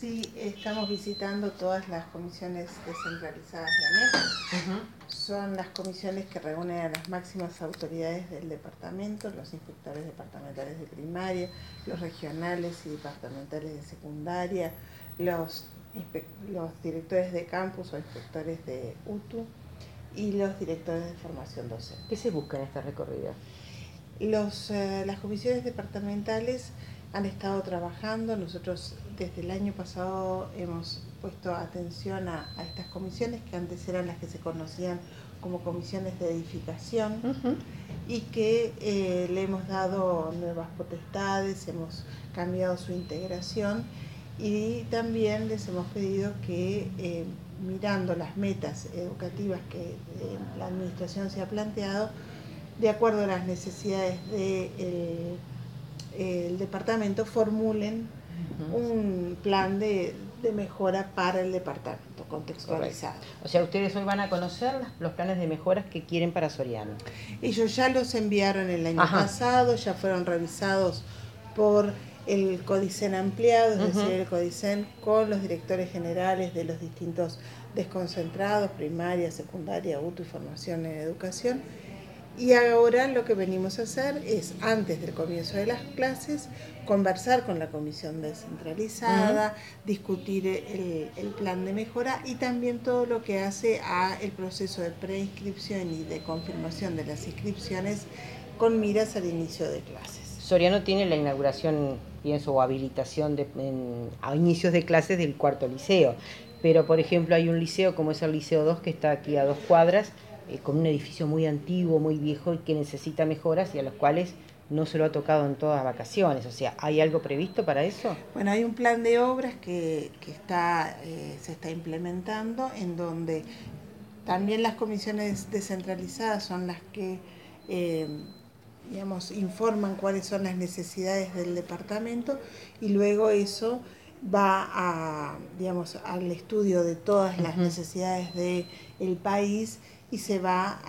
Sí, estamos visitando todas las comisiones descentralizadas de ANEP. Son las comisiones que reúnen a las máximas autoridades del departamento, los inspectores departamentales de primaria, los regionales y departamentales de secundaria, los, los directores de campus o inspectores de UTU y los directores de formación docente. ¿Qué se busca en esta recorrida? Los, eh, las comisiones departamentales han estado trabajando. Nosotros desde el año pasado hemos puesto atención a, estas comisiones que antes eran las que se conocían como comisiones de edificación y que eh, le hemos dado nuevas potestades, hemos cambiado su integración y también les hemos pedido que eh, mirando las metas educativas que eh, la administración se ha planteado, de acuerdo a las necesidades de el departamento formulen un plan de, mejora para el departamento contextualizado. O sea, ustedes hoy van a conocer los planes de mejoras que quieren para Soriano. Ellos ya los enviaron el año pasado, ya fueron revisados por el Codicen ampliado, es decir, el Codicen con los directores generales de los distintos desconcentrados, primaria, secundaria, UTU y formación en educación y ahora lo que venimos a hacer es, antes del comienzo de las clases, conversar con la comisión descentralizada, discutir el, plan de mejora y también todo lo que hace a el proceso de preinscripción y de confirmación de las inscripciones con miras al inicio de clases. Soriano tiene la inauguración, pienso, o habilitación de, a inicios de clases del cuarto liceo, pero por ejemplo hay un liceo como es el Liceo 2 que está aquí a dos cuadras, eh, con un edificio muy antiguo, muy viejo y que necesita mejoras y a los cuales no se lo ha tocado en todas vacaciones. O sea, ¿hay algo previsto para eso? Bueno, hay un plan de obras que, está, eh, se está implementando en donde también las comisiones descentralizadas son las que, eh, digamos, informan cuáles son las necesidades del departamento y luego eso va a, digamos, al estudio de todas las necesidades del el país y se va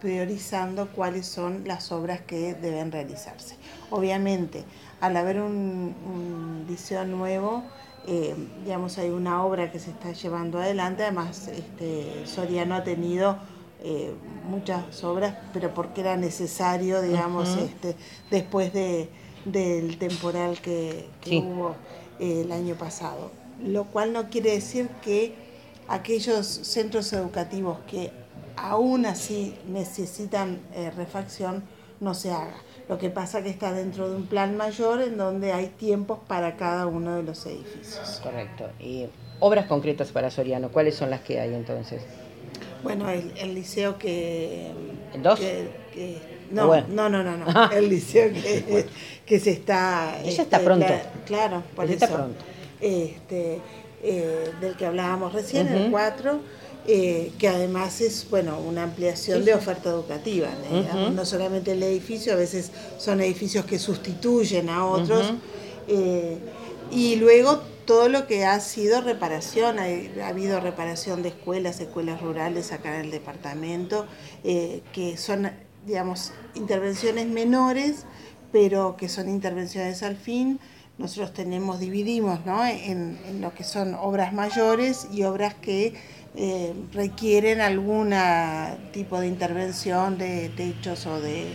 priorizando cuáles son las obras que deben realizarse. Obviamente, al haber un, liceo nuevo, eh, digamos, hay una obra que se está llevando adelante, además este, Soriano ha tenido eh, muchas obras, pero porque era necesario, digamos, este, después de, del temporal que, hubo eh, el año pasado. Lo cual no quiere decir que aquellos centros educativos que aún así necesitan eh, refacción, no se haga. Lo que pasa que está dentro de un plan mayor en donde hay tiempos para cada uno de los edificios. Correcto. Y obras concretas para Soriano, ¿cuáles son las que hay entonces? Bueno, el, liceo que... ¿El 2? no, no, no, no, no, el liceo que, que se está... Ella está este, pronto. Claro, por eso. Está pronto. Este, eh, del que hablábamos recién, el 4 eh, que además es bueno una ampliación de oferta educativa. ¿no? solamente el edificio, a veces son edificios que sustituyen a otros. Eh, y luego todo lo que ha sido reparación, ha, habido reparación de escuelas, escuelas rurales acá en el departamento, eh, que son, digamos, intervenciones menores, pero que son intervenciones al fin. Nosotros tenemos, dividimos ¿no? en, en lo que son obras mayores y obras que eh, requieren algún tipo de intervención de techos o de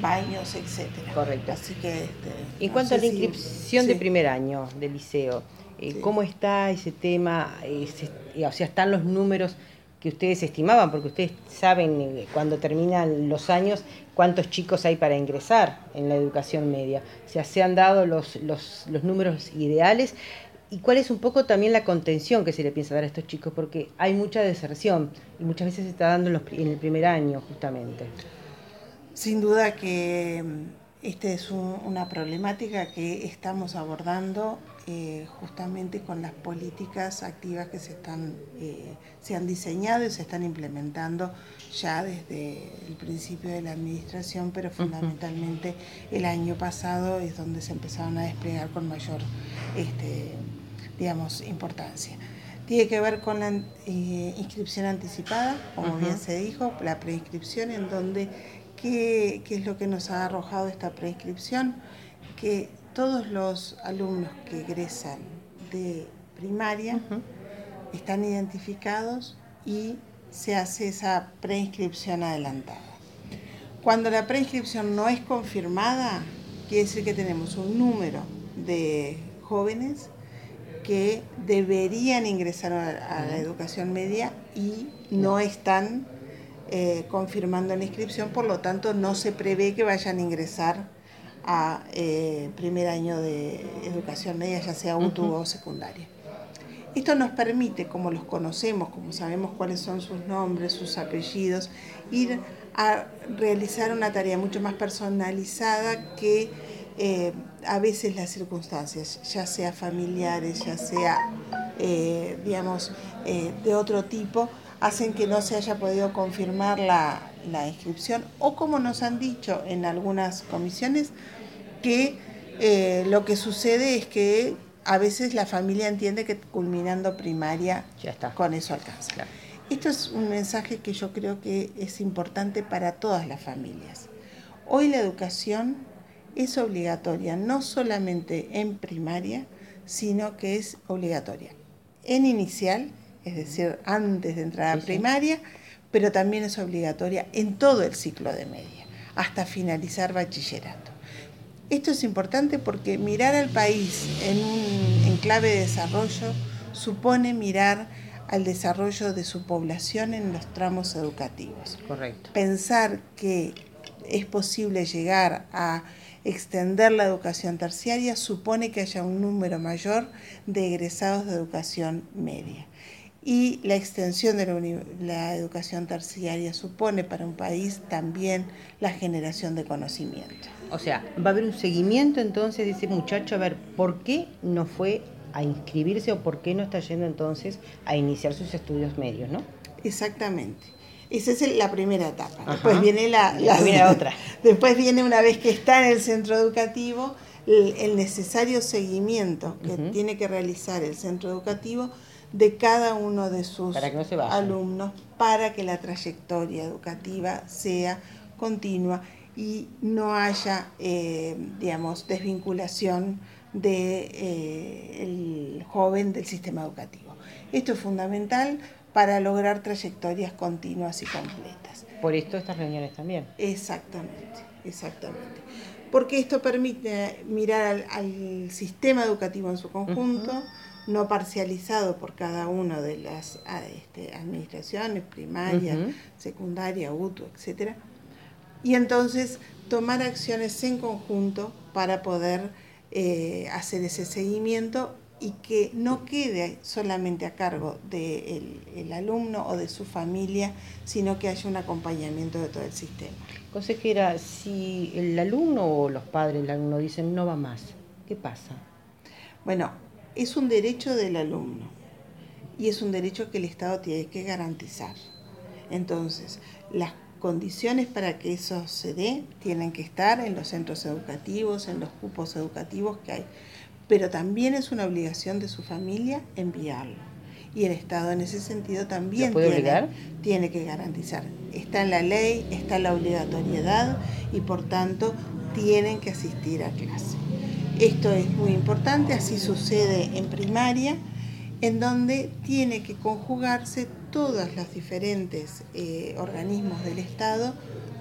baños, etcétera. Correcto. Así que, este, en cuanto a la inscripción de primer año del liceo, eh, ¿cómo está ese tema? Eh, o sea, están los números que ustedes estimaban, porque ustedes saben cuando terminan los años cuántos chicos hay para ingresar en la educación media. O sea, se han dado los, los, los números ideales y cuál es un poco también la contención que se le piensa dar a estos chicos, porque hay mucha deserción y muchas veces se está dando en, el primer año justamente. Sin duda que esta es una problemática que estamos abordando eh, justamente con las políticas activas que se, están, eh, se han diseñado y se están implementando ya desde el principio de la administración, pero fundamentalmente el año pasado es donde se empezaron a desplegar con mayor este, digamos, importancia. Tiene que ver con la eh, inscripción anticipada, como bien se dijo, la preinscripción, en donde, ¿qué, ¿qué es lo que nos ha arrojado esta preinscripción? Que todos los alumnos que egresan de primaria, están identificados y se hace esa preinscripción adelantada. Cuando la preinscripción no es confirmada, quiere decir que tenemos un número de jóvenes que deberían ingresar a, la educación media y no están eh, confirmando la inscripción, por lo tanto no se prevé que vayan a ingresar a eh, primer año de educación media, ya sea UTU o secundaria. Esto nos permite, como los conocemos, como sabemos cuáles son sus nombres, sus apellidos, ir a realizar una tarea mucho más personalizada que eh, a veces las circunstancias, ya sea familiares, ya sea, eh, digamos, de otro tipo, hacen que no se haya podido confirmar la, inscripción o como nos han dicho en algunas comisiones, que eh, lo que sucede es que a veces la familia entiende que culminando primaria ya está. con eso alcanza. Esto es un mensaje que yo creo que es importante para todas las familias. Hoy la educación es obligatoria, no solamente en primaria, sino que es obligatoria en inicial es decir, antes de entrar a primaria, pero también es obligatoria en todo el ciclo de media, hasta finalizar bachillerato. Esto es importante porque mirar al país en, un, clave de desarrollo supone mirar al desarrollo de su población en los tramos educativos. Correcto. Pensar que es posible llegar a extender la educación terciaria supone que haya un número mayor de egresados de educación media y la extensión de la, educación terciaria supone para un país también la generación de conocimiento. O sea, va a haber un seguimiento entonces de ese muchacho a ver por qué no fue a inscribirse o por qué no está yendo entonces a iniciar sus estudios medios, ¿no? Exactamente. Esa es la primera etapa. Después viene la, otra. Después viene una vez que está en el centro educativo el, necesario seguimiento que tiene que realizar el centro educativo de cada uno de sus alumnos para que la trayectoria educativa sea continua y no haya, eh, digamos, desvinculación del de, eh, el joven del sistema educativo. Esto es fundamental para lograr trayectorias continuas y completas. Por esto estas reuniones también. Exactamente, exactamente. Porque esto permite mirar al, sistema educativo en su conjunto no parcializado por cada una de las ah, este, administraciones, primaria, secundaria, UTU, etc. Y entonces tomar acciones en conjunto para poder eh, hacer ese seguimiento y que no quede solamente a cargo del alumno o de su familia, sino que haya un acompañamiento de todo el sistema. Consejera, si el alumno o los padres del alumno dicen no va más, ¿qué pasa? Bueno, es un derecho del alumno y es un derecho que el Estado tiene que garantizar. Entonces, las condiciones para que eso se dé tienen que estar en los centros educativos, en los cupos educativos que hay, pero también es una obligación de su familia enviarlo. Y el Estado en ese sentido también tiene, tiene que garantizar. Está en la ley, está la obligatoriedad y por tanto tienen que asistir a clase. Esto es muy importante, así sucede en primaria, en donde tiene que conjugarse todos los diferentes eh, organismos del Estado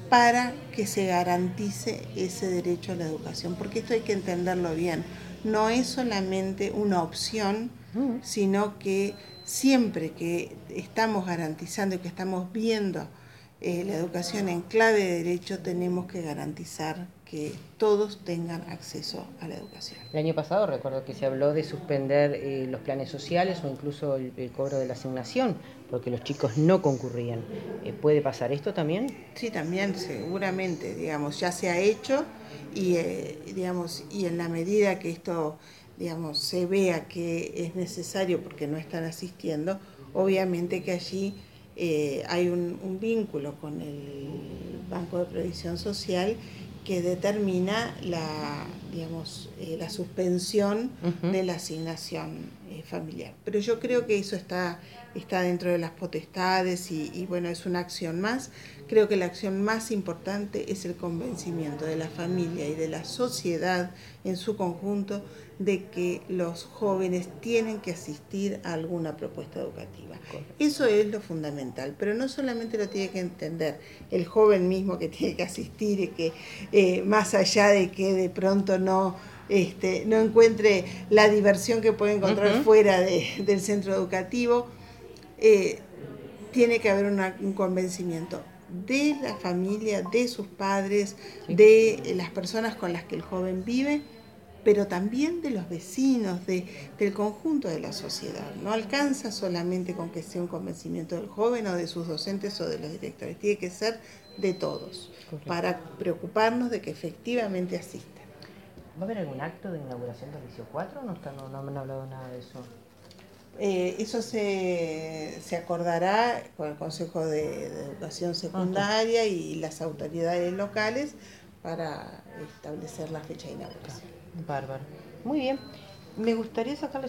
para que se garantice ese derecho a la educación, porque esto hay que entenderlo bien, no es solamente una opción, mm. sino que siempre que estamos garantizando y que estamos viendo eh, la educación en clave de derecho, tenemos que garantizar que todos tengan acceso a la educación. El año pasado recuerdo que se habló de suspender eh, los planes sociales o incluso el, cobro de la asignación, porque los chicos no concurrían. Eh, ¿Puede pasar esto también? Sí, también, seguramente, digamos, ya se ha hecho y, eh, digamos, y en la medida que esto, digamos, se vea que es necesario porque no están asistiendo, obviamente que allí hay un, un vínculo con el Banco de Previsión Social que determina la, digamos, eh, la suspensión de la asignación eh, familiar. Pero yo creo que eso está, está dentro de las potestades y, bueno, es una acción más. Creo que la acción más importante es el convencimiento de la familia y de la sociedad en su conjunto de que los jóvenes tienen que asistir a alguna propuesta educativa. Eso es lo fundamental, pero no solamente lo tiene que entender el joven mismo que tiene que asistir y que eh, más allá de que de pronto no, este, no encuentre la diversión que puede encontrar fuera del centro educativo, eh, tiene que haber un convencimiento de la familia, de sus padres, de las personas con las que el joven vive, pero también de los vecinos, de, del conjunto de la sociedad. No alcanza solamente con que sea un convencimiento del joven o de sus docentes o de los directores, tiene que ser de todos, para preocuparnos de que efectivamente asistan. ¿Va a haber algún acto de inauguración del Liceo 4 no, está, no, no me han hablado nada de eso? Eh, eso se, se, acordará con el Consejo de, Educación Secundaria y las autoridades locales para establecer la fecha de inauguración. Bárbaro. Muy bien. Me gustaría sacarle